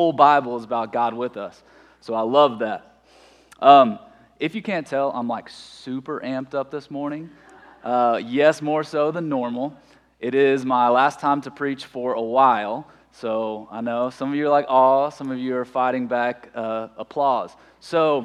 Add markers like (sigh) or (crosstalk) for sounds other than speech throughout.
whole Bible is about God with us. So I love that. Um, if you can't tell, I'm like super amped up this morning. Uh, yes, more so than normal. It is my last time to preach for a while. So I know some of you are like, awe, some of you are fighting back uh, applause. So,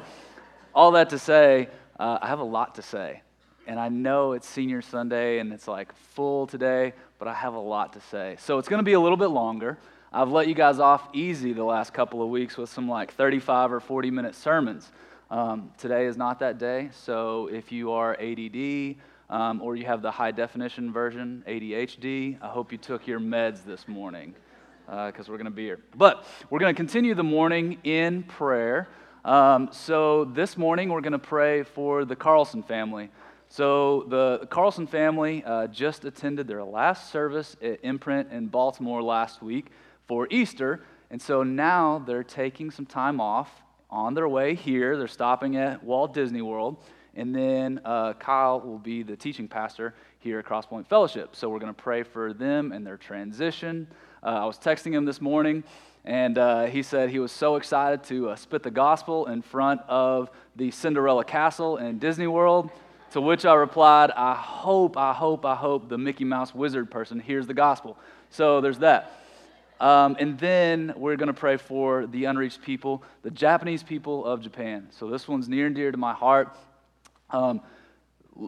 all that to say, uh, I have a lot to say. And I know it's Senior Sunday and it's like full today, but I have a lot to say. So, it's going to be a little bit longer. I've let you guys off easy the last couple of weeks with some like 35 or 40 minute sermons. Um, today is not that day, so if you are ADD um, or you have the high definition version, ADHD, I hope you took your meds this morning because uh, we're going to be here. But we're going to continue the morning in prayer. Um, so this morning we're going to pray for the Carlson family. So the Carlson family uh, just attended their last service at Imprint in Baltimore last week for Easter. And so now they're taking some time off on their way here. They're stopping at Walt Disney World. And then uh, Kyle will be the teaching pastor here at Crosspoint Fellowship. So we're going to pray for them and their transition. Uh, I was texting him this morning, and uh, he said he was so excited to uh, spit the gospel in front of the Cinderella Castle in Disney World. To which I replied, I hope, I hope, I hope the Mickey Mouse wizard person hears the gospel. So there's that. Um, and then we're going to pray for the unreached people, the Japanese people of Japan. So this one's near and dear to my heart. Um,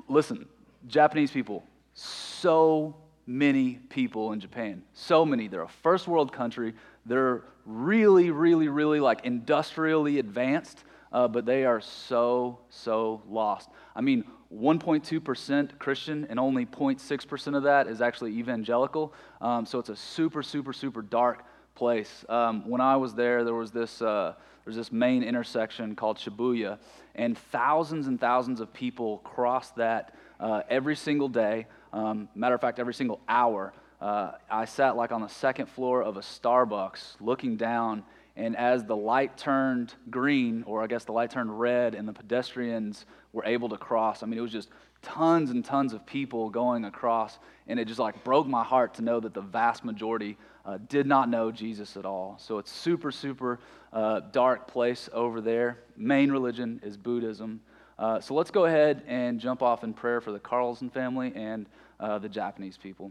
listen, Japanese people, so many people in Japan. So many. They're a first world country. They're really, really, really like industrially advanced, uh, but they are so, so lost. I mean, 1.2% Christian, and only 0.6% of that is actually evangelical. Um, so it's a super, super, super dark place. Um, when I was there, there was this. Uh, there's this main intersection called Shibuya, and thousands and thousands of people cross that uh, every single day. Um, matter of fact, every single hour. Uh, I sat like on the second floor of a Starbucks looking down, and as the light turned green, or I guess the light turned red, and the pedestrians were able to cross. I mean, it was just tons and tons of people going across, and it just like broke my heart to know that the vast majority uh, did not know Jesus at all. So it's super, super uh, dark place over there. Main religion is Buddhism. Uh, so let's go ahead and jump off in prayer for the Carlson family and uh, the Japanese people.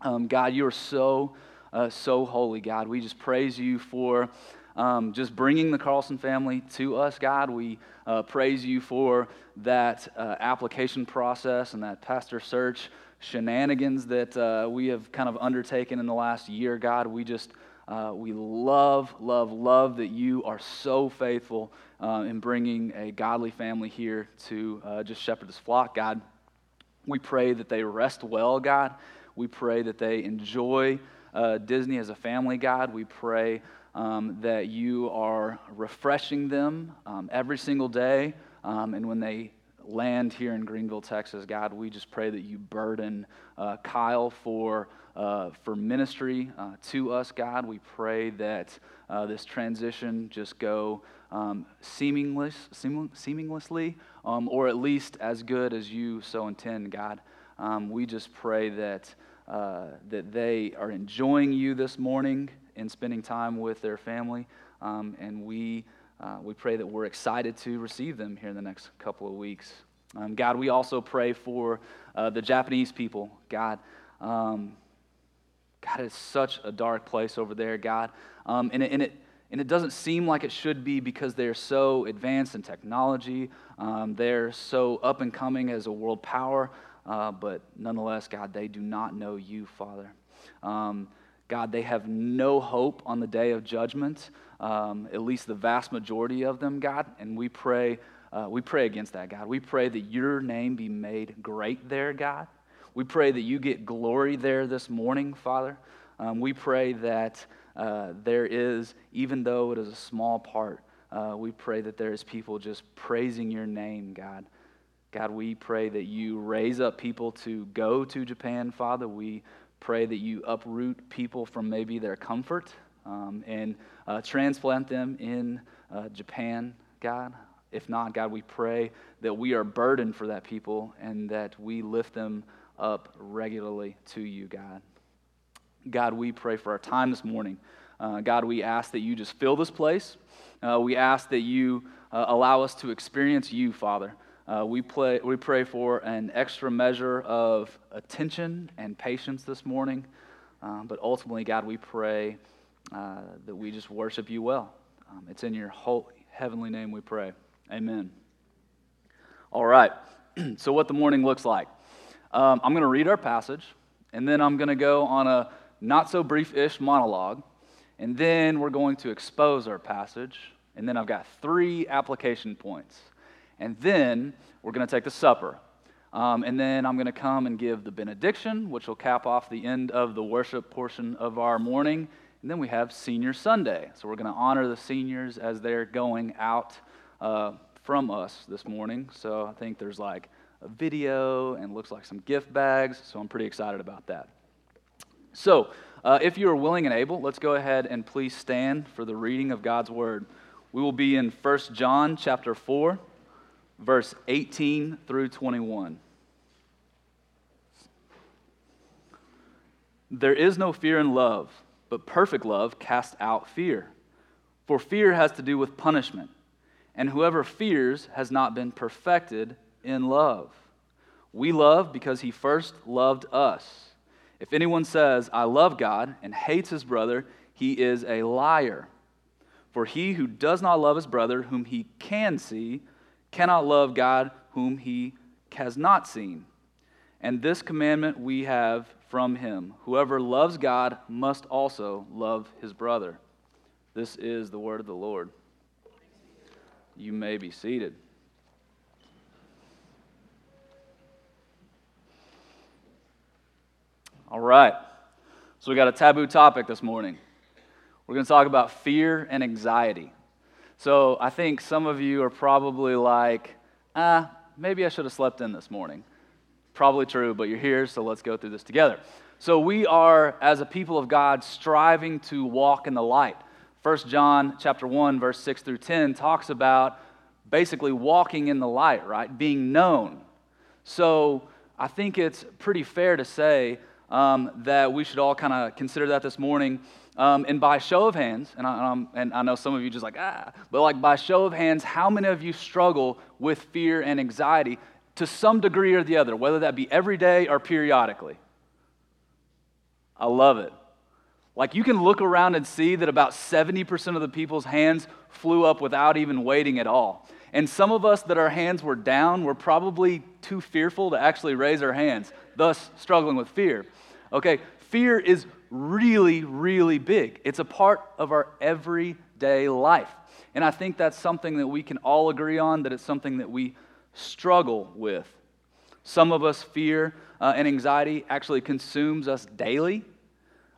Um, God, you are so, uh, so holy, God. We just praise you for um, just bringing the Carlson family to us, God. We uh, praise you for that uh, application process and that pastor search shenanigans that uh, we have kind of undertaken in the last year, God. We just, uh, we love, love, love that you are so faithful uh, in bringing a godly family here to just shepherd this flock, God. We pray that they rest well, God. We pray that they enjoy Disney as a family, God. We pray um, that you are refreshing them um, every single day. Um, and when they land here in Greenville, Texas, God, we just pray that you burden uh, Kyle for, uh, for ministry uh, to us, God. We pray that uh, this transition just go um, seamless, seam, seamlessly, um, or at least as good as you so intend, God. Um, we just pray that, uh, that they are enjoying you this morning and spending time with their family. Um, and we, uh, we pray that we're excited to receive them here in the next couple of weeks. Um, God, we also pray for uh, the Japanese people. God, um, God, it's such a dark place over there, God. Um, and, it, and, it, and it doesn't seem like it should be because they're so advanced in technology. Um, they're so up and coming as a world power. Uh, but nonetheless, God, they do not know you, Father. Um, God, they have no hope on the day of judgment, um, at least the vast majority of them, God. And we pray, uh, we pray against that, God. We pray that your name be made great there, God. We pray that you get glory there this morning, Father. Um, we pray that uh, there is, even though it is a small part, uh, we pray that there is people just praising your name, God. God, we pray that you raise up people to go to Japan, Father. We pray that you uproot people from maybe their comfort um, and uh, transplant them in uh, Japan, God. If not, God, we pray that we are burdened for that people and that we lift them up regularly to you, God. God, we pray for our time this morning. Uh, God, we ask that you just fill this place. Uh, we ask that you uh, allow us to experience you, Father. Uh, we, play, we pray for an extra measure of attention and patience this morning. Um, but ultimately, God, we pray uh, that we just worship you well. Um, it's in your holy, heavenly name we pray. Amen. All right. (clears throat) so, what the morning looks like. Um, I'm going to read our passage, and then I'm going to go on a not so brief ish monologue, and then we're going to expose our passage, and then I've got three application points. And then we're going to take the supper. Um, and then I'm going to come and give the benediction, which will cap off the end of the worship portion of our morning. And then we have Senior Sunday. So we're going to honor the seniors as they're going out uh, from us this morning. So I think there's like a video and looks like some gift bags. So I'm pretty excited about that. So uh, if you are willing and able, let's go ahead and please stand for the reading of God's word. We will be in 1 John chapter 4 verse 18 through 21. There is no fear in love, but perfect love casts out fear. For fear has to do with punishment, and whoever fears has not been perfected in love. We love because he first loved us. If anyone says, I love God, and hates his brother, he is a liar. For he who does not love his brother, whom he can see, cannot love God whom he has not seen. And this commandment we have from him whoever loves God must also love his brother. This is the word of the Lord. You may be seated. All right. So we got a taboo topic this morning. We're going to talk about fear and anxiety. So I think some of you are probably like, ah, maybe I should have slept in this morning. Probably true, but you're here, so let's go through this together. So we are, as a people of God, striving to walk in the light. 1 John chapter 1, verse 6 through 10 talks about basically walking in the light, right? Being known. So I think it's pretty fair to say um, that we should all kind of consider that this morning um, and by show of hands, and I, um, and I know some of you just like, ah, but like by show of hands, how many of you struggle with fear and anxiety to some degree or the other, whether that be every day or periodically? I love it. Like you can look around and see that about 70% of the people's hands flew up without even waiting at all. And some of us that our hands were down were probably too fearful to actually raise our hands, thus struggling with fear. Okay, fear is really, really big. It's a part of our everyday life. And I think that's something that we can all agree on, that it's something that we struggle with. Some of us, fear uh, and anxiety actually consumes us daily.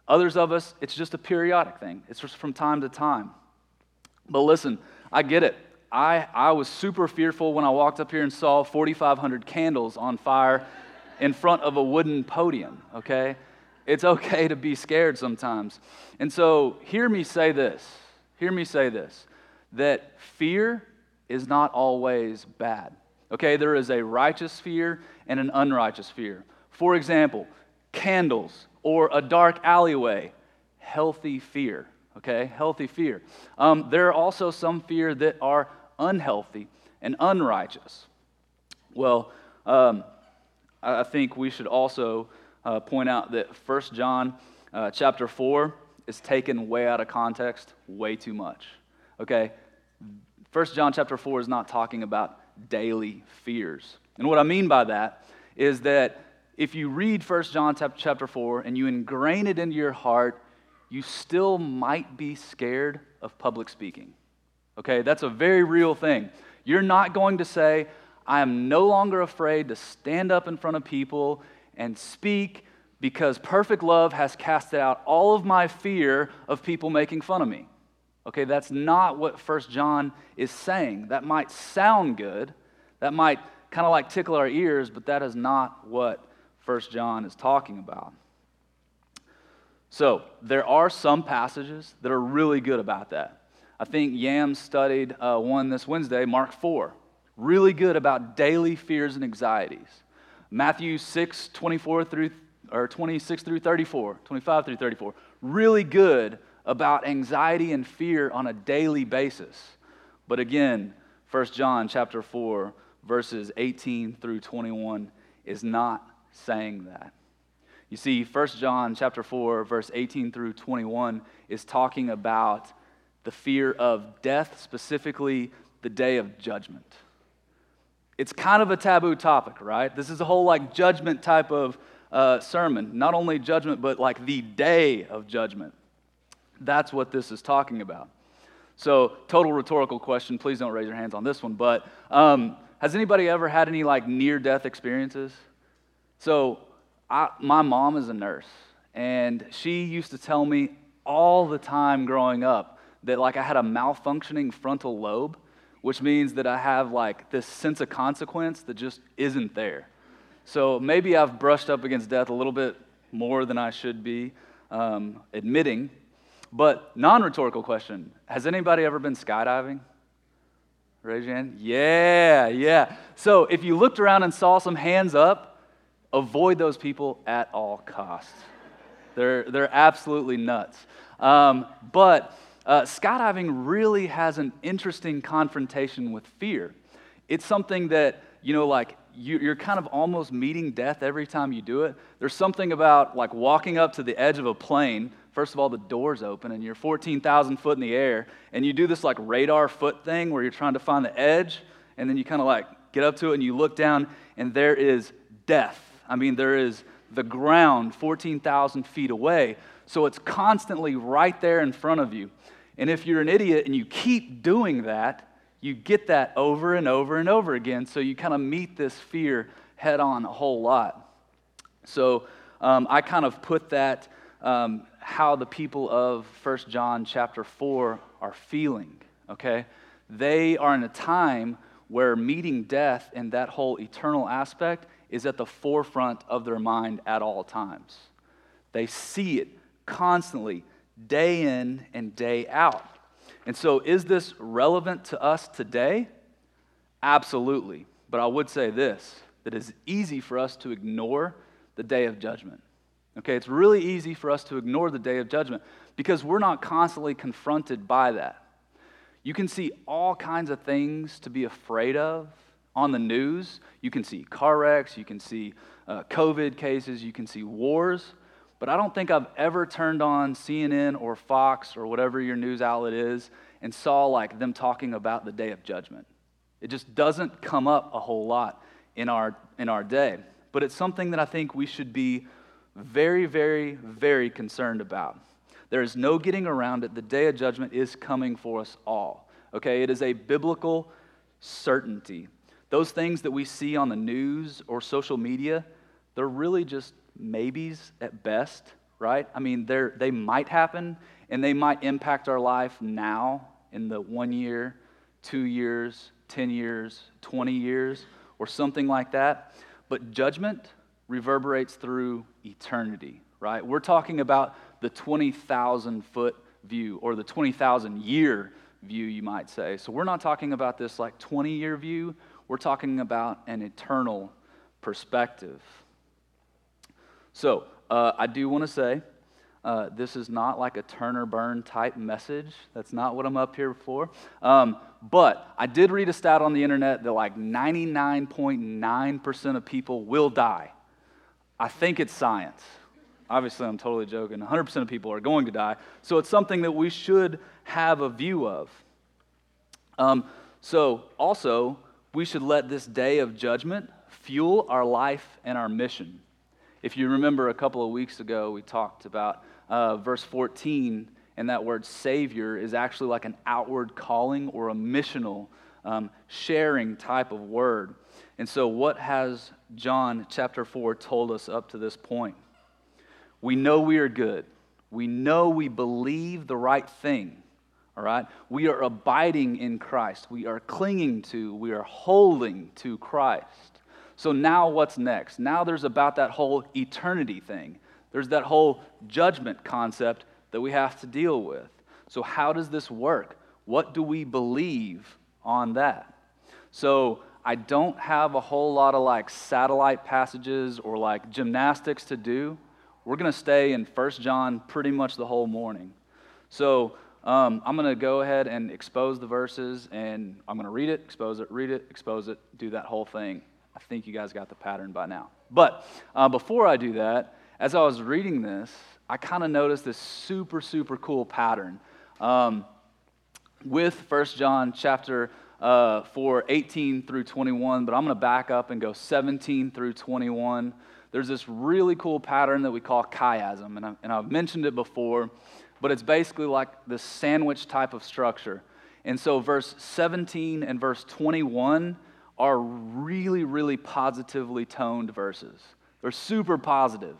Others of us, it's just a periodic thing, it's just from time to time. But listen, I get it. I, I was super fearful when I walked up here and saw 4,500 candles on fire in front of a wooden podium, okay? It's okay to be scared sometimes. And so, hear me say this. Hear me say this that fear is not always bad. Okay, there is a righteous fear and an unrighteous fear. For example, candles or a dark alleyway, healthy fear. Okay, healthy fear. Um, there are also some fear that are unhealthy and unrighteous. Well, um, I think we should also uh, point out that 1 John uh, chapter 4 is taken way out of context, way too much. Okay? 1 John chapter 4 is not talking about daily fears. And what I mean by that is that if you read 1 John chapter 4 and you ingrain it into your heart, you still might be scared of public speaking. Okay? That's a very real thing. You're not going to say, I am no longer afraid to stand up in front of people and speak because perfect love has casted out all of my fear of people making fun of me. Okay, that's not what First John is saying. That might sound good. That might kind of like tickle our ears, but that is not what First John is talking about. So, there are some passages that are really good about that. I think Yam studied uh, one this Wednesday, Mark 4. Really good about daily fears and anxieties. Matthew 6, 24 through, or 26 through 34, 25 through 34. Really good about anxiety and fear on a daily basis. But again, 1 John chapter 4 verses 18 through 21 is not saying that. You see, 1 John chapter 4, verse 18 through 21 is talking about the fear of death, specifically the day of judgment. It's kind of a taboo topic, right? This is a whole like judgment type of uh, sermon. Not only judgment, but like the day of judgment. That's what this is talking about. So, total rhetorical question. Please don't raise your hands on this one. But um, has anybody ever had any like near death experiences? So, I, my mom is a nurse, and she used to tell me all the time growing up that like I had a malfunctioning frontal lobe, which means that I have like this sense of consequence that just isn't there. So maybe I've brushed up against death a little bit more than I should be um, admitting. But non rhetorical question Has anybody ever been skydiving? Raise your hand. Yeah, yeah. So if you looked around and saw some hands up, avoid those people at all costs. They're, they're absolutely nuts. Um, but uh, skydiving really has an interesting confrontation with fear. It's something that, you know, like you, are kind of almost meeting death every time you do it. There's something about like walking up to the edge of a plane. First of all, the doors open and you're 14,000 foot in the air, and you do this like radar foot thing where you're trying to find the edge, and then you kind of like get up to it and you look down, and there is death. I mean, there is the ground 14,000 feet away. So it's constantly right there in front of you. And if you're an idiot and you keep doing that, you get that over and over and over again. So you kind of meet this fear head on a whole lot. So um, I kind of put that um, how the people of First John chapter 4 are feeling, okay? They are in a time where meeting death and that whole eternal aspect is at the forefront of their mind at all times. They see it constantly, day in and day out. And so, is this relevant to us today? Absolutely. But I would say this that it's easy for us to ignore the day of judgment. Okay, it's really easy for us to ignore the day of judgment because we're not constantly confronted by that. You can see all kinds of things to be afraid of on the news. You can see car wrecks, you can see uh, COVID cases, you can see wars. But I don't think I've ever turned on CNN or Fox or whatever your news outlet is and saw like them talking about the day of judgment. It just doesn't come up a whole lot in our, in our day. But it's something that I think we should be very, very, very concerned about. There is no getting around it. The day of judgment is coming for us all. Okay? It is a biblical certainty. Those things that we see on the news or social media, they're really just maybes at best, right? I mean, they might happen and they might impact our life now in the one year, two years, 10 years, 20 years, or something like that. But judgment reverberates through eternity, right? We're talking about the 20,000 foot view or the 20,000 year view, you might say. So we're not talking about this like 20 year view, we're talking about an eternal perspective. So, uh, I do want to say uh, this is not like a turn or burn type message. That's not what I'm up here for. Um, but I did read a stat on the internet that like 99.9% of people will die. I think it's science. Obviously, I'm totally joking. 100% of people are going to die. So it's something that we should have a view of. Um, so, also, we should let this day of judgment fuel our life and our mission. If you remember a couple of weeks ago, we talked about uh, verse 14, and that word Savior is actually like an outward calling or a missional um, sharing type of word. And so, what has John chapter 4 told us up to this point? We know we are good. We know we believe the right thing. All right? We are abiding in Christ. We are clinging to, we are holding to Christ. So now what's next? Now there's about that whole eternity thing. There's that whole judgment concept that we have to deal with. So, how does this work? What do we believe on that? So, I don't have a whole lot of like satellite passages or like gymnastics to do. We're going to stay in 1 John pretty much the whole morning. So um, I'm going to go ahead and expose the verses, and I'm going to read it, expose it, read it, expose it, do that whole thing. I think you guys got the pattern by now. But uh, before I do that, as I was reading this, I kind of noticed this super, super cool pattern um, with First John chapter uh, 4, 18 through 21, but I'm going to back up and go 17 through 21. There's this really cool pattern that we call chiasm, and, I, and I've mentioned it before, but it's basically like this sandwich type of structure. And so, verse 17 and verse 21 are really, really positively toned verses. They're super positive.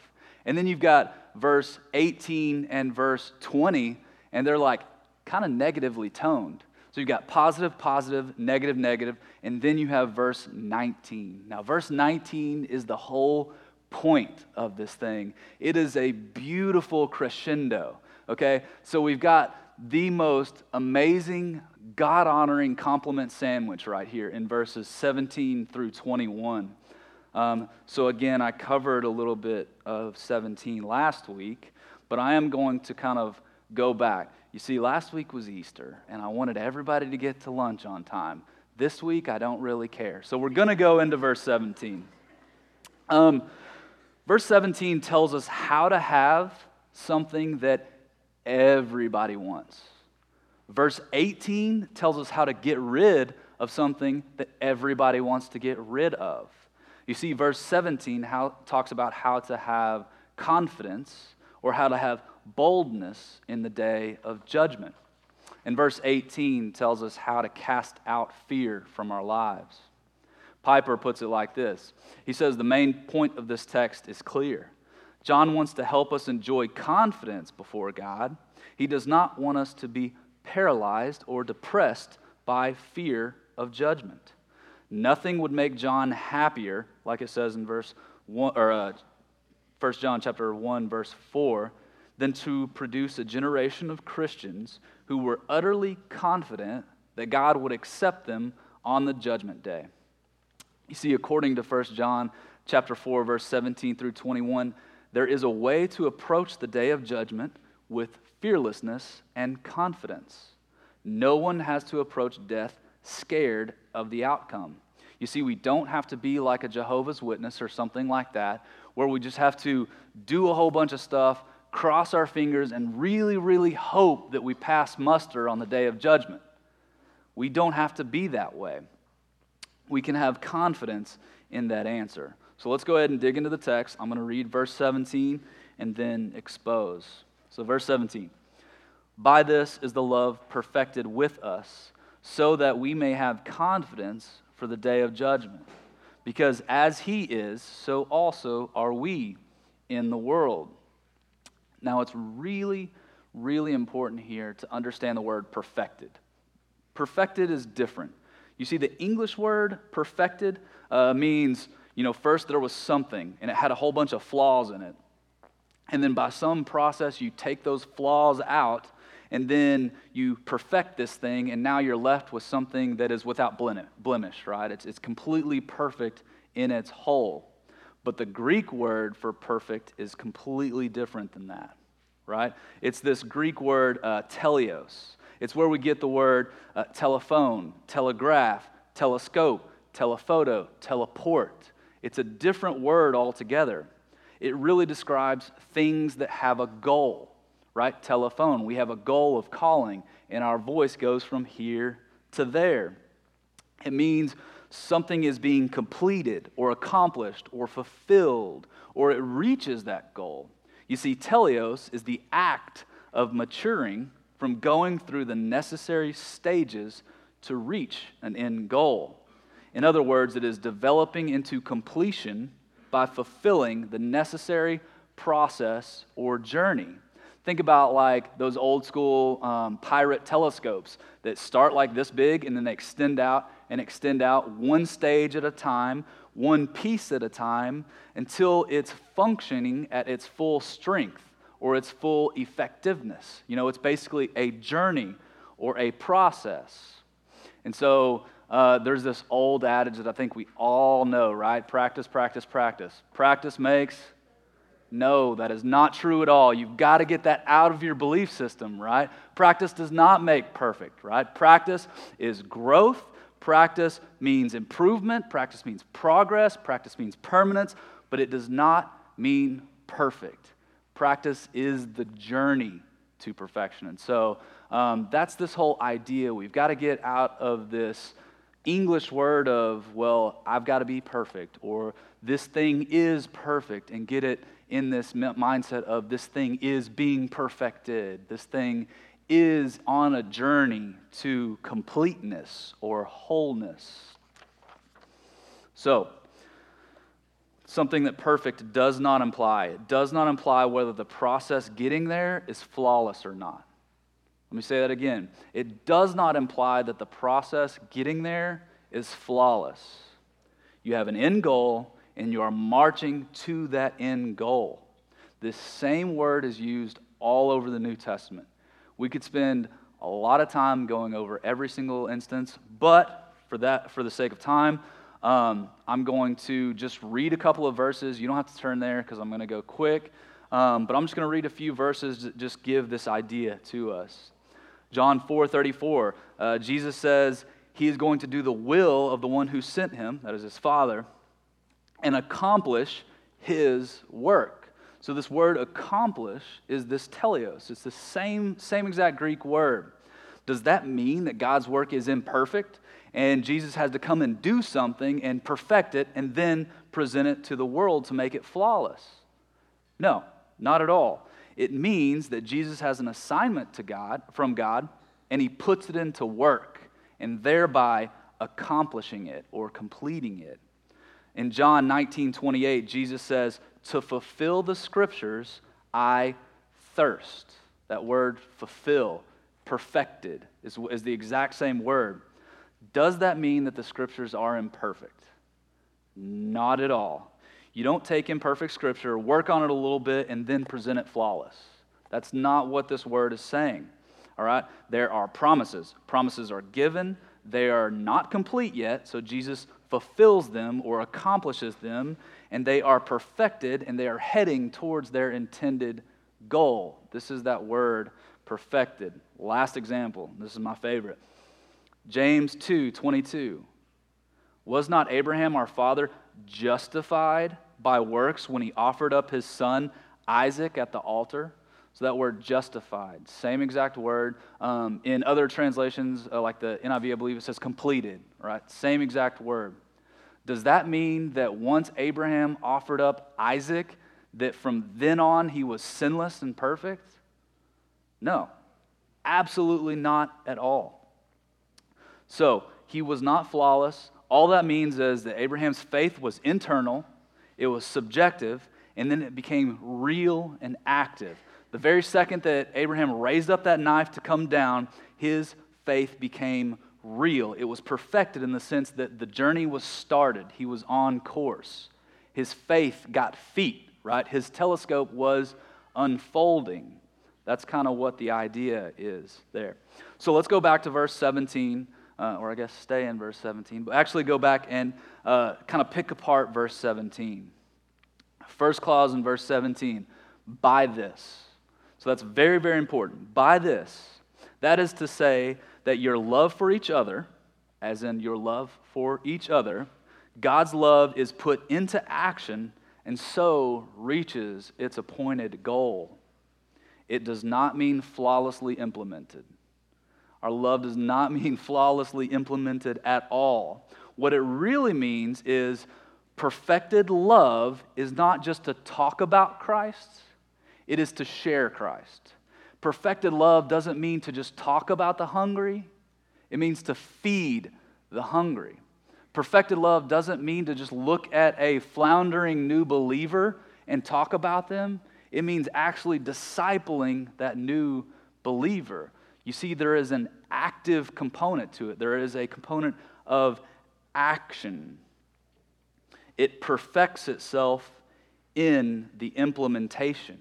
And then you've got verse 18 and verse 20, and they're like kind of negatively toned. So you've got positive, positive, negative, negative, and then you have verse 19. Now, verse 19 is the whole point of this thing. It is a beautiful crescendo, okay? So we've got the most amazing, God honoring compliment sandwich right here in verses 17 through 21. Um, so, again, I covered a little bit of 17 last week, but I am going to kind of go back. You see, last week was Easter, and I wanted everybody to get to lunch on time. This week, I don't really care. So, we're going to go into verse 17. Um, verse 17 tells us how to have something that everybody wants. Verse 18 tells us how to get rid of something that everybody wants to get rid of. You see, verse 17 how, talks about how to have confidence or how to have boldness in the day of judgment. And verse 18 tells us how to cast out fear from our lives. Piper puts it like this He says, The main point of this text is clear. John wants to help us enjoy confidence before God. He does not want us to be paralyzed or depressed by fear of judgment. Nothing would make John happier, like it says in verse 1 or uh, 1 John chapter 1 verse 4, than to produce a generation of Christians who were utterly confident that God would accept them on the judgment day. You see, according to 1 John chapter 4, verse 17 through 21, there is a way to approach the day of judgment with fearlessness and confidence. No one has to approach death scared of the outcome. You see, we don't have to be like a Jehovah's Witness or something like that, where we just have to do a whole bunch of stuff, cross our fingers, and really, really hope that we pass muster on the day of judgment. We don't have to be that way. We can have confidence in that answer. So let's go ahead and dig into the text. I'm going to read verse 17 and then expose. So, verse 17 By this is the love perfected with us so that we may have confidence for the day of judgment. Because as he is, so also are we in the world. Now, it's really, really important here to understand the word perfected. Perfected is different. You see, the English word perfected uh, means, you know, first there was something and it had a whole bunch of flaws in it. And then by some process, you take those flaws out and then you perfect this thing, and now you're left with something that is without blemish, right? It's, it's completely perfect in its whole. But the Greek word for perfect is completely different than that, right? It's this Greek word uh, teleos. It's where we get the word uh, telephone, telegraph, telescope, telephoto, teleport. It's a different word altogether. It really describes things that have a goal right? Telephone. We have a goal of calling, and our voice goes from here to there. It means something is being completed or accomplished or fulfilled or it reaches that goal. You see, teleos is the act of maturing from going through the necessary stages to reach an end goal. In other words, it is developing into completion by fulfilling the necessary process or journey. Think about like those old school um, pirate telescopes that start like this big and then they extend out and extend out one stage at a time, one piece at a time, until it's functioning at its full strength or its full effectiveness. You know, it's basically a journey or a process. And so uh, there's this old adage that I think we all know, right? Practice, practice, practice. Practice makes No, that is not true at all. You've got to get that out of your belief system, right? Practice does not make perfect, right? Practice is growth. Practice means improvement. Practice means progress. Practice means permanence, but it does not mean perfect. Practice is the journey to perfection. And so um, that's this whole idea. We've got to get out of this English word of, well, I've got to be perfect, or this thing is perfect, and get it in this mindset of this thing is being perfected. This thing is on a journey to completeness or wholeness. So, something that perfect does not imply. It does not imply whether the process getting there is flawless or not. Let me say that again. It does not imply that the process getting there is flawless. You have an end goal and you are marching to that end goal. This same word is used all over the New Testament. We could spend a lot of time going over every single instance, but for that, for the sake of time, um, I'm going to just read a couple of verses. You don't have to turn there because I'm going to go quick, um, but I'm just going to read a few verses that just give this idea to us. John 4 34, uh, Jesus says he is going to do the will of the one who sent him, that is his Father, and accomplish his work. So, this word accomplish is this teleos. It's the same, same exact Greek word. Does that mean that God's work is imperfect and Jesus has to come and do something and perfect it and then present it to the world to make it flawless? No, not at all. It means that Jesus has an assignment to God from God and he puts it into work and thereby accomplishing it or completing it. In John 19 28, Jesus says, To fulfill the scriptures, I thirst. That word fulfill, perfected, is, is the exact same word. Does that mean that the scriptures are imperfect? Not at all. You don't take imperfect scripture, work on it a little bit, and then present it flawless. That's not what this word is saying. All right? There are promises. Promises are given, they are not complete yet, so Jesus fulfills them or accomplishes them, and they are perfected and they are heading towards their intended goal. This is that word perfected. Last example. This is my favorite. James 2 22. Was not Abraham our father justified by works when he offered up his son Isaac at the altar. So that word justified, same exact word. Um, in other translations, uh, like the NIV, I believe it says completed, right? Same exact word. Does that mean that once Abraham offered up Isaac, that from then on he was sinless and perfect? No, absolutely not at all. So he was not flawless. All that means is that Abraham's faith was internal, it was subjective, and then it became real and active. The very second that Abraham raised up that knife to come down, his faith became real. It was perfected in the sense that the journey was started, he was on course. His faith got feet, right? His telescope was unfolding. That's kind of what the idea is there. So let's go back to verse 17 uh, or I guess stay in verse 17, but actually go back and uh, kind of pick apart verse 17. First clause in verse 17 by this. So that's very, very important. By this. That is to say that your love for each other, as in your love for each other, God's love is put into action and so reaches its appointed goal. It does not mean flawlessly implemented. Our love does not (laughs) mean flawlessly implemented at all. What it really means is perfected love is not just to talk about Christ, it is to share Christ. Perfected love doesn't mean to just talk about the hungry, it means to feed the hungry. Perfected love doesn't mean to just look at a floundering new believer and talk about them. It means actually discipling that new believer. You see, there is an active component to it, there is a component of action. It perfects itself in the implementation.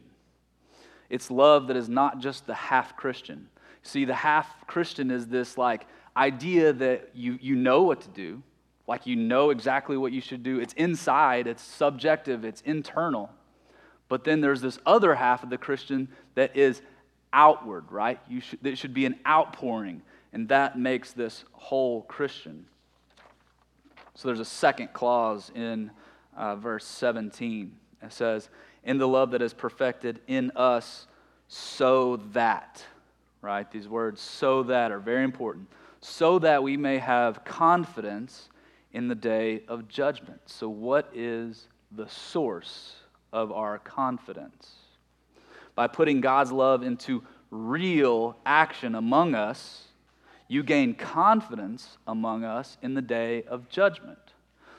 It's love that is not just the half Christian. See, the half Christian is this like idea that you, you know what to do, like you know exactly what you should do. It's inside, it's subjective, it's internal. But then there's this other half of the Christian that is outward, right? You should, it should be an outpouring, and that makes this whole Christian. So there's a second clause in uh, verse 17. It says, In the love that is perfected in us, so that, right? These words, so that, are very important. So that we may have confidence in the day of judgment. So, what is the source of our confidence? By putting God's love into real action among us, you gain confidence among us in the day of judgment.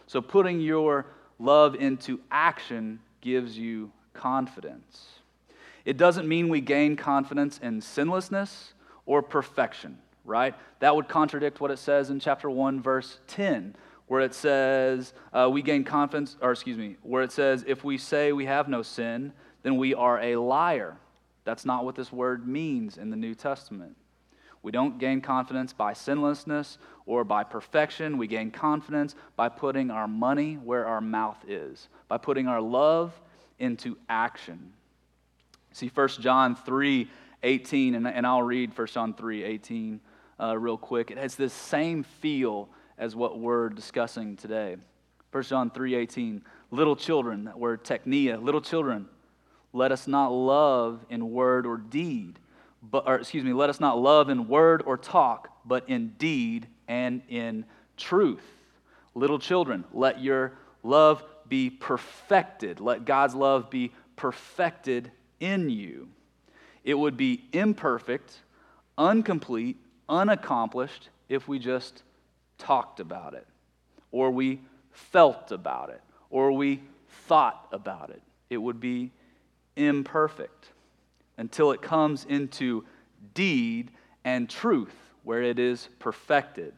So, putting your love into action gives you confidence. It doesn't mean we gain confidence in sinlessness or perfection, right? That would contradict what it says in chapter 1, verse 10, where it says uh, we gain confidence, or excuse me, where it says if we say we have no sin, then we are a liar. That's not what this word means in the New Testament. We don't gain confidence by sinlessness or by perfection. We gain confidence by putting our money where our mouth is, by putting our love into action. See, 1 John 3 18, and, and I'll read 1 John 3 18 uh, real quick. It has this same feel as what we're discussing today. 1 John 3 18, little children, that word technia, little children, let us not love in word or deed but, or excuse me, let us not love in word or talk, but in deed and in truth. Little children, let your love be perfected. Let God's love be perfected in you. It would be imperfect, incomplete, unaccomplished if we just talked about it, or we felt about it, or we thought about it. It would be imperfect until it comes into deed and truth, where it is perfected.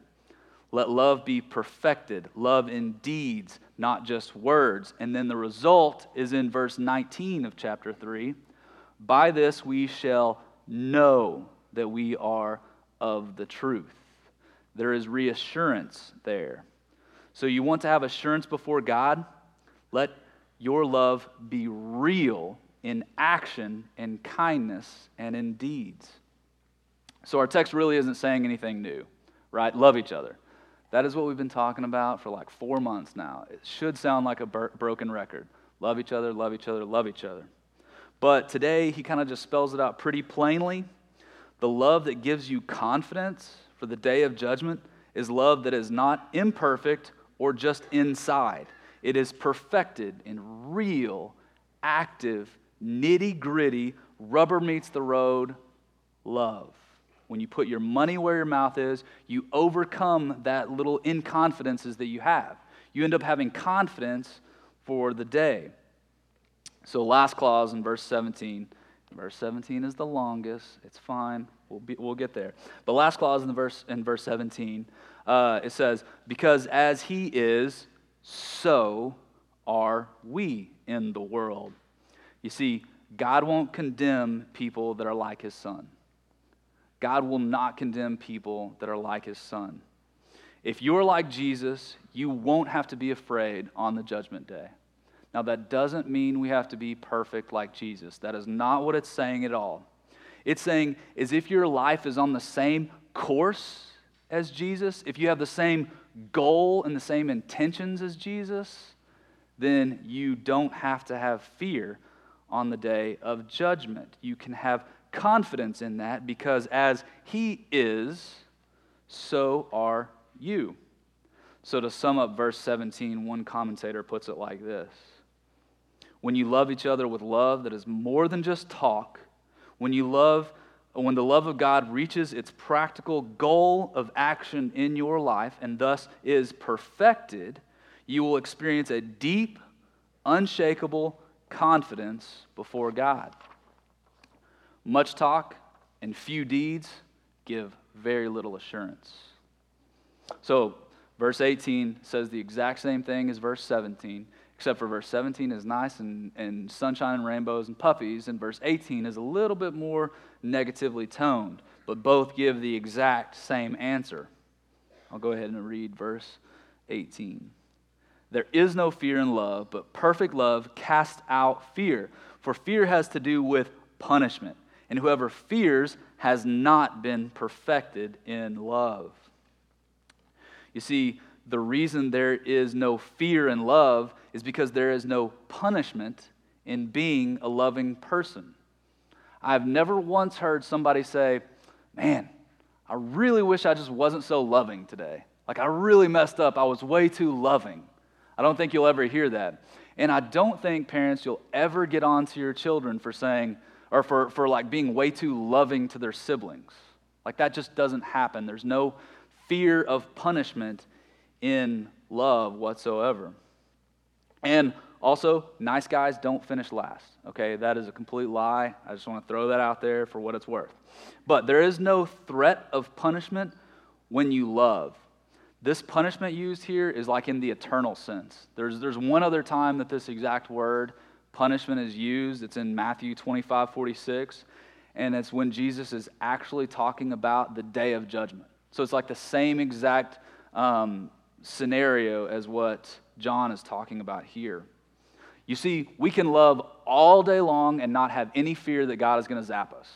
Let love be perfected, love in deeds, not just words. And then the result is in verse 19 of chapter 3. By this we shall know that we are of the truth. There is reassurance there. So you want to have assurance before God? Let your love be real in action, and kindness, and in deeds. So our text really isn't saying anything new, right? Love each other. That is what we've been talking about for like four months now. It should sound like a broken record. Love each other, love each other, love each other. But today, he kind of just spells it out pretty plainly. The love that gives you confidence for the day of judgment is love that is not imperfect or just inside. It is perfected in real, active nitty gritty, rubber meets the road love. When you put your money where your mouth is, you overcome that little inconfidences that you have. You end up having confidence for the day. So, last clause in verse 17. Verse 17 is the longest. It's fine. We'll, be, we'll get there. But last clause in the verse in verse 17, uh, it says, "Because as He is, so are we in the world." You see, God won't condemn people that are like his son. God will not condemn people that are like his son. If you're like Jesus, you won't have to be afraid on the judgment day. Now, that doesn't mean we have to be perfect like Jesus. That is not what it's saying at all. It's saying is if your life is on the same course as Jesus, if you have the same goal and the same intentions as Jesus, then you don't have to have fear on the day of judgment. You can have confidence in that because as He is, so are you. So, to sum up verse 17, one commentator puts it like this When you love each other with love that is more than just talk, when you love, when the love of God reaches its practical goal of action in your life and thus is perfected, you will experience a deep, unshakable, confidence before God. Much talk and few deeds give very little assurance. So, verse 18 says the exact same thing as verse 17, except for verse 17 is nice and, and sunshine and rainbows and puppies, and verse 18 is a little bit more negatively toned, but both give the exact same answer. I'll go ahead and read verse 18. There is no fear in love, but perfect love casts out fear. For fear has to do with punishment, and whoever fears has not been perfected in love. You see, the reason there is no fear in love is because there is no punishment in being a loving person. I've never once heard somebody say, Man, I really wish I just wasn't so loving today. Like, I really messed up. I was way too loving. I don't think you'll ever hear that. And I don't think, parents, you'll ever get on to your children for saying, or for, for like being way too loving to their siblings. Like, that just doesn't happen. There's no fear of punishment in love whatsoever. And also, nice guys don't finish last. Okay, that is a complete lie. I just want to throw that out there for what it's worth. But there is no threat of punishment when you love. This punishment used here is like in the eternal sense. There's, there's one other time that this exact word, punishment, is used. It's in Matthew 25 46. And it's when Jesus is actually talking about the day of judgment. So it's like the same exact um, scenario as what John is talking about here. You see, we can love all day long and not have any fear that God is going to zap us.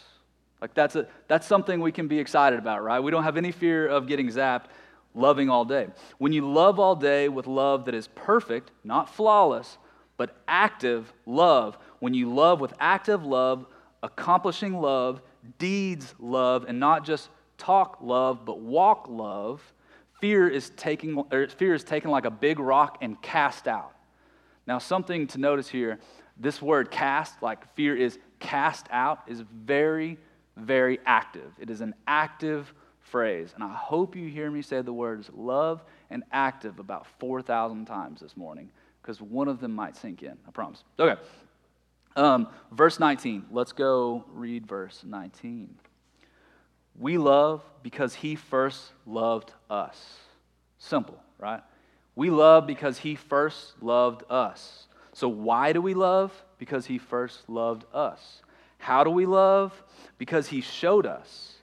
Like that's, a, that's something we can be excited about, right? We don't have any fear of getting zapped loving all day. When you love all day with love that is perfect, not flawless, but active love, when you love with active love, accomplishing love, deeds love, and not just talk love, but walk love, fear is taking fear is taken like a big rock and cast out. Now, something to notice here, this word cast, like fear is cast out, is very, very active. It is an active phrase. And I hope you hear me say the words love and active about 4,000 times this morning because one of them might sink in. I promise. Okay. Um, verse 19. Let's go read verse 19. We love because he first loved us. Simple, right? We love because he first loved us. So, why do we love? Because he first loved us. How do we love? Because he showed us.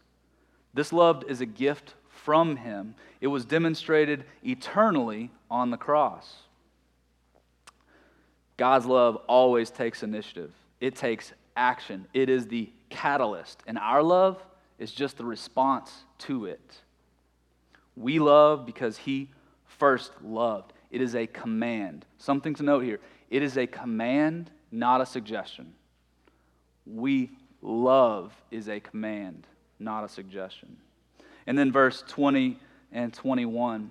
This love is a gift from him. It was demonstrated eternally on the cross. God's love always takes initiative, it takes action. It is the catalyst. And our love is just the response to it. We love because he first loved. It is a command. Something to note here it is a command, not a suggestion. We love is a command not a suggestion. And then verse 20 and 21.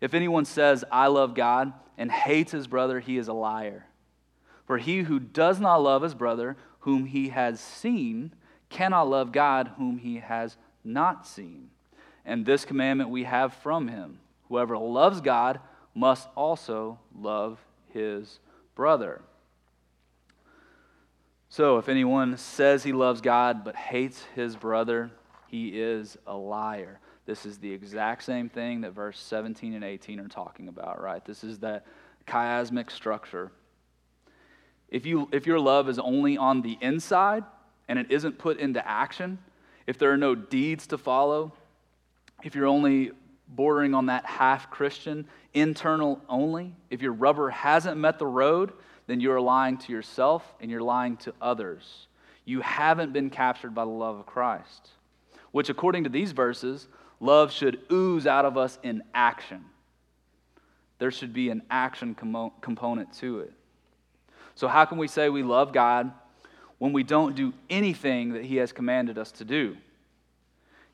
If anyone says, I love God, and hates his brother, he is a liar. For he who does not love his brother, whom he has seen, cannot love God, whom he has not seen. And this commandment we have from him whoever loves God must also love his brother. So, if anyone says he loves God but hates his brother, he is a liar. This is the exact same thing that verse 17 and 18 are talking about, right? This is that chiasmic structure. If, you, if your love is only on the inside and it isn't put into action, if there are no deeds to follow, if you're only bordering on that half Christian, internal only, if your rubber hasn't met the road, then you're lying to yourself and you're lying to others. You haven't been captured by the love of Christ, which, according to these verses, love should ooze out of us in action. There should be an action com- component to it. So, how can we say we love God when we don't do anything that He has commanded us to do?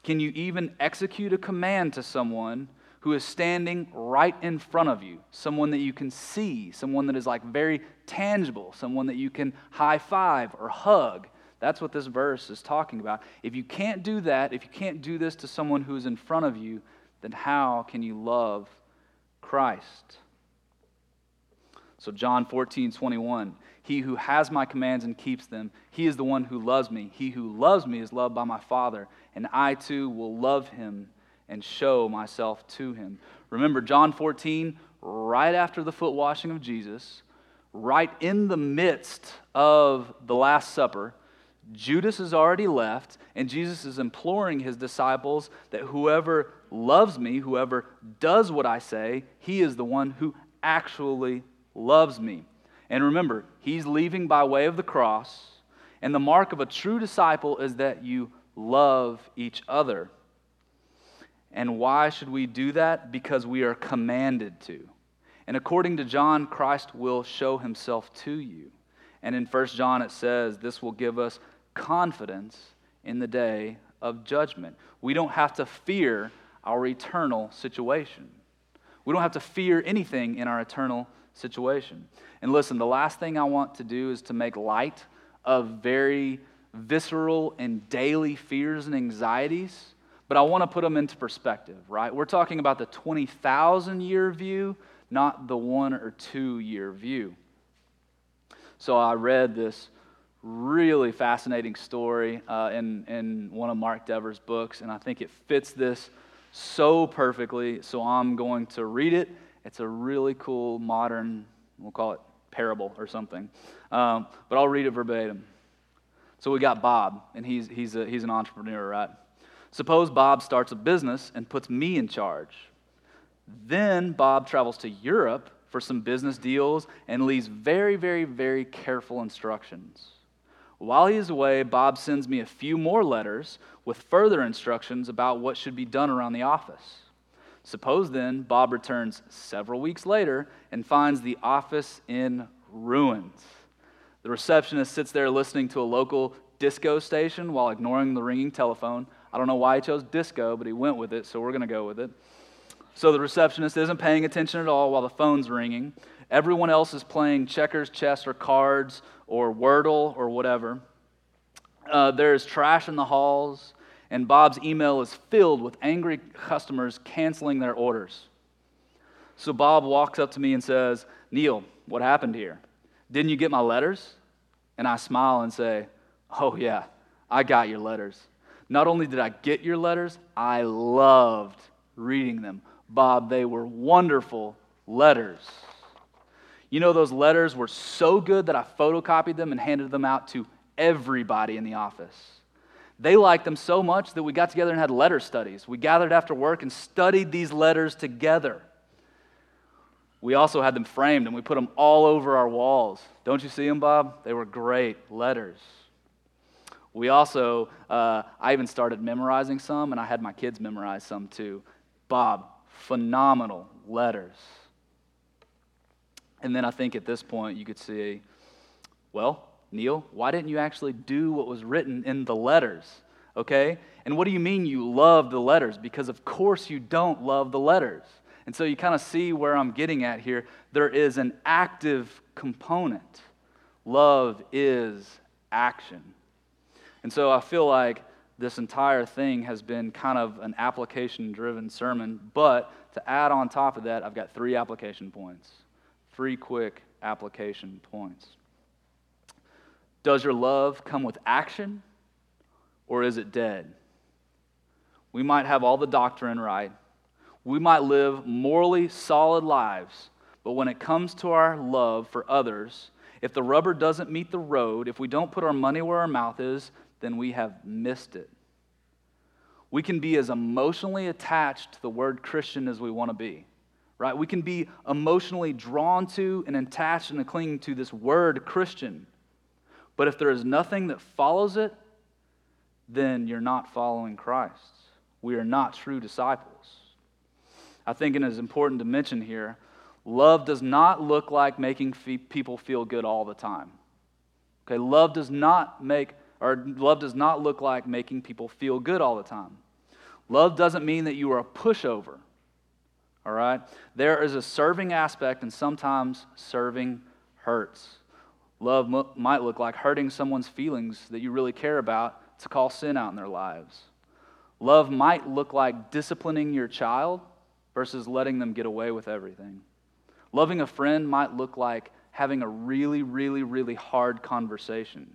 Can you even execute a command to someone who is standing right in front of you, someone that you can see, someone that is like very tangible, someone that you can high five or hug. That's what this verse is talking about. If you can't do that, if you can't do this to someone who is in front of you, then how can you love Christ? So, John 14, 21. He who has my commands and keeps them, he is the one who loves me. He who loves me is loved by my Father, and I too will love him and show myself to him. Remember, John 14, right after the foot washing of Jesus, right in the midst of the Last Supper, Judas has already left, and Jesus is imploring his disciples that whoever loves me, whoever does what I say, he is the one who actually loves me. And remember, he's leaving by way of the cross. And the mark of a true disciple is that you love each other. And why should we do that? Because we are commanded to. And according to John, Christ will show himself to you. And in 1 John, it says this will give us confidence in the day of judgment. We don't have to fear our eternal situation. We don't have to fear anything in our eternal situation. And listen, the last thing I want to do is to make light of very visceral and daily fears and anxieties, but I want to put them into perspective, right? We're talking about the 20,000 year view, not the one or two year view. So I read this really fascinating story uh, in, in one of Mark Dever's books, and I think it fits this so perfectly. So I'm going to read it. It's a really cool modern, we'll call it parable or something. Um, but I'll read it verbatim. So we got Bob, and he's, he's, a, he's an entrepreneur, right? Suppose Bob starts a business and puts me in charge. Then Bob travels to Europe for some business deals and leaves very, very, very careful instructions. While he is away, Bob sends me a few more letters with further instructions about what should be done around the office. Suppose then Bob returns several weeks later and finds the office in ruins. The receptionist sits there listening to a local disco station while ignoring the ringing telephone. I don't know why he chose disco, but he went with it, so we're going to go with it. So the receptionist isn't paying attention at all while the phone's ringing. Everyone else is playing checkers, chess, or cards, or Wordle, or whatever. Uh, there's trash in the halls, and Bob's email is filled with angry customers canceling their orders. So Bob walks up to me and says, Neil, what happened here? Didn't you get my letters? And I smile and say, Oh, yeah, I got your letters. Not only did I get your letters, I loved reading them. Bob, they were wonderful letters. You know, those letters were so good that I photocopied them and handed them out to everybody in the office. They liked them so much that we got together and had letter studies. We gathered after work and studied these letters together. We also had them framed and we put them all over our walls. Don't you see them, Bob? They were great letters. We also, uh, I even started memorizing some, and I had my kids memorize some too. Bob, phenomenal letters. And then I think at this point you could see, well, Neil, why didn't you actually do what was written in the letters? Okay? And what do you mean you love the letters? Because of course you don't love the letters. And so you kind of see where I'm getting at here. There is an active component. Love is action. And so I feel like this entire thing has been kind of an application driven sermon. But to add on top of that, I've got three application points. Three quick application points. Does your love come with action or is it dead? We might have all the doctrine right. We might live morally solid lives, but when it comes to our love for others, if the rubber doesn't meet the road, if we don't put our money where our mouth is, then we have missed it. We can be as emotionally attached to the word Christian as we want to be, right? We can be emotionally drawn to and attached and clinging to this word Christian. But if there is nothing that follows it, then you're not following Christ. We are not true disciples. I think it is important to mention here love does not look like making people feel good all the time. Okay, love does not make or love does not look like making people feel good all the time. Love doesn't mean that you are a pushover. All right? There is a serving aspect, and sometimes serving hurts. Love might look like hurting someone's feelings that you really care about to call sin out in their lives. Love might look like disciplining your child versus letting them get away with everything. Loving a friend might look like having a really, really, really hard conversation.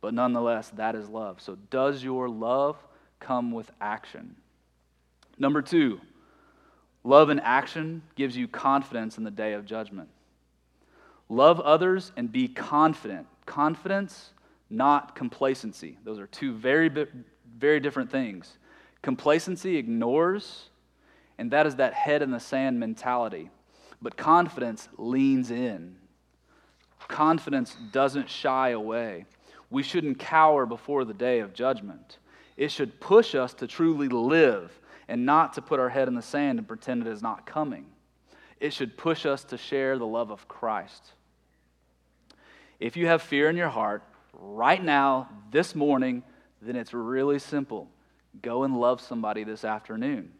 But nonetheless, that is love. So, does your love come with action? Number two, love in action gives you confidence in the day of judgment. Love others and be confident. Confidence, not complacency. Those are two very, very different things. Complacency ignores, and that is that head in the sand mentality. But confidence leans in. Confidence doesn't shy away. We shouldn't cower before the day of judgment. It should push us to truly live and not to put our head in the sand and pretend it is not coming. It should push us to share the love of Christ. If you have fear in your heart right now, this morning, then it's really simple. Go and love somebody this afternoon.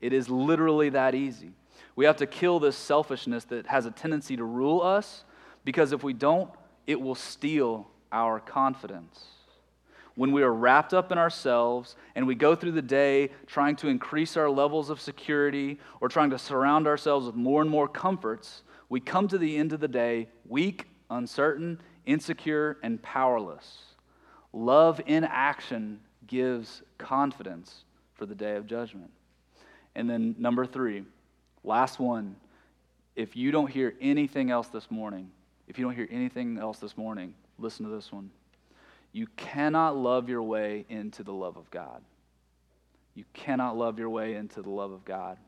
It is literally that easy. We have to kill this selfishness that has a tendency to rule us because if we don't, it will steal our confidence. When we are wrapped up in ourselves and we go through the day trying to increase our levels of security or trying to surround ourselves with more and more comforts, we come to the end of the day weak, uncertain, insecure, and powerless. Love in action gives confidence for the day of judgment. And then, number three, last one. If you don't hear anything else this morning, if you don't hear anything else this morning, listen to this one. You cannot love your way into the love of God. You cannot love your way into the love of God.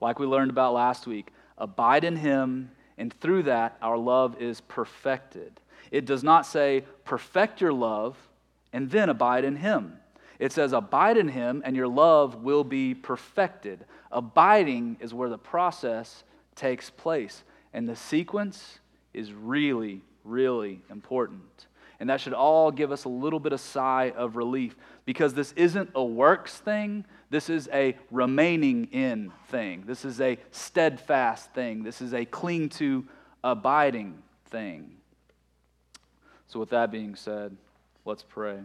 Like we learned about last week, abide in Him, and through that, our love is perfected. It does not say, perfect your love and then abide in Him. It says, abide in Him, and your love will be perfected. Abiding is where the process takes place. And the sequence is really, really important. And that should all give us a little bit of sigh of relief because this isn't a works thing. This is a remaining in thing. This is a steadfast thing. This is a cling to abiding thing. So, with that being said, let's pray.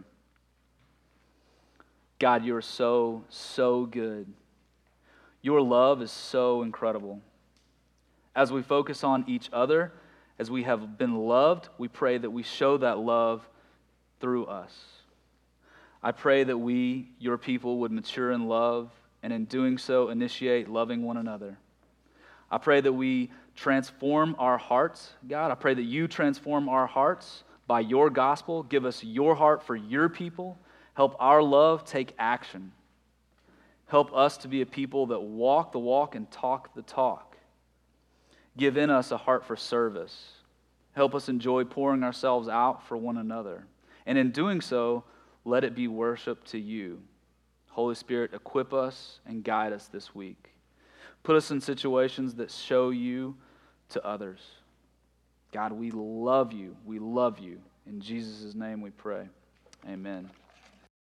God, you are so, so good. Your love is so incredible. As we focus on each other, as we have been loved, we pray that we show that love through us. I pray that we, your people, would mature in love and in doing so initiate loving one another. I pray that we transform our hearts, God. I pray that you transform our hearts by your gospel. Give us your heart for your people. Help our love take action. Help us to be a people that walk the walk and talk the talk. Give in us a heart for service. Help us enjoy pouring ourselves out for one another. And in doing so, let it be worship to you. Holy Spirit, equip us and guide us this week. Put us in situations that show you to others. God, we love you. We love you. In Jesus' name we pray. Amen.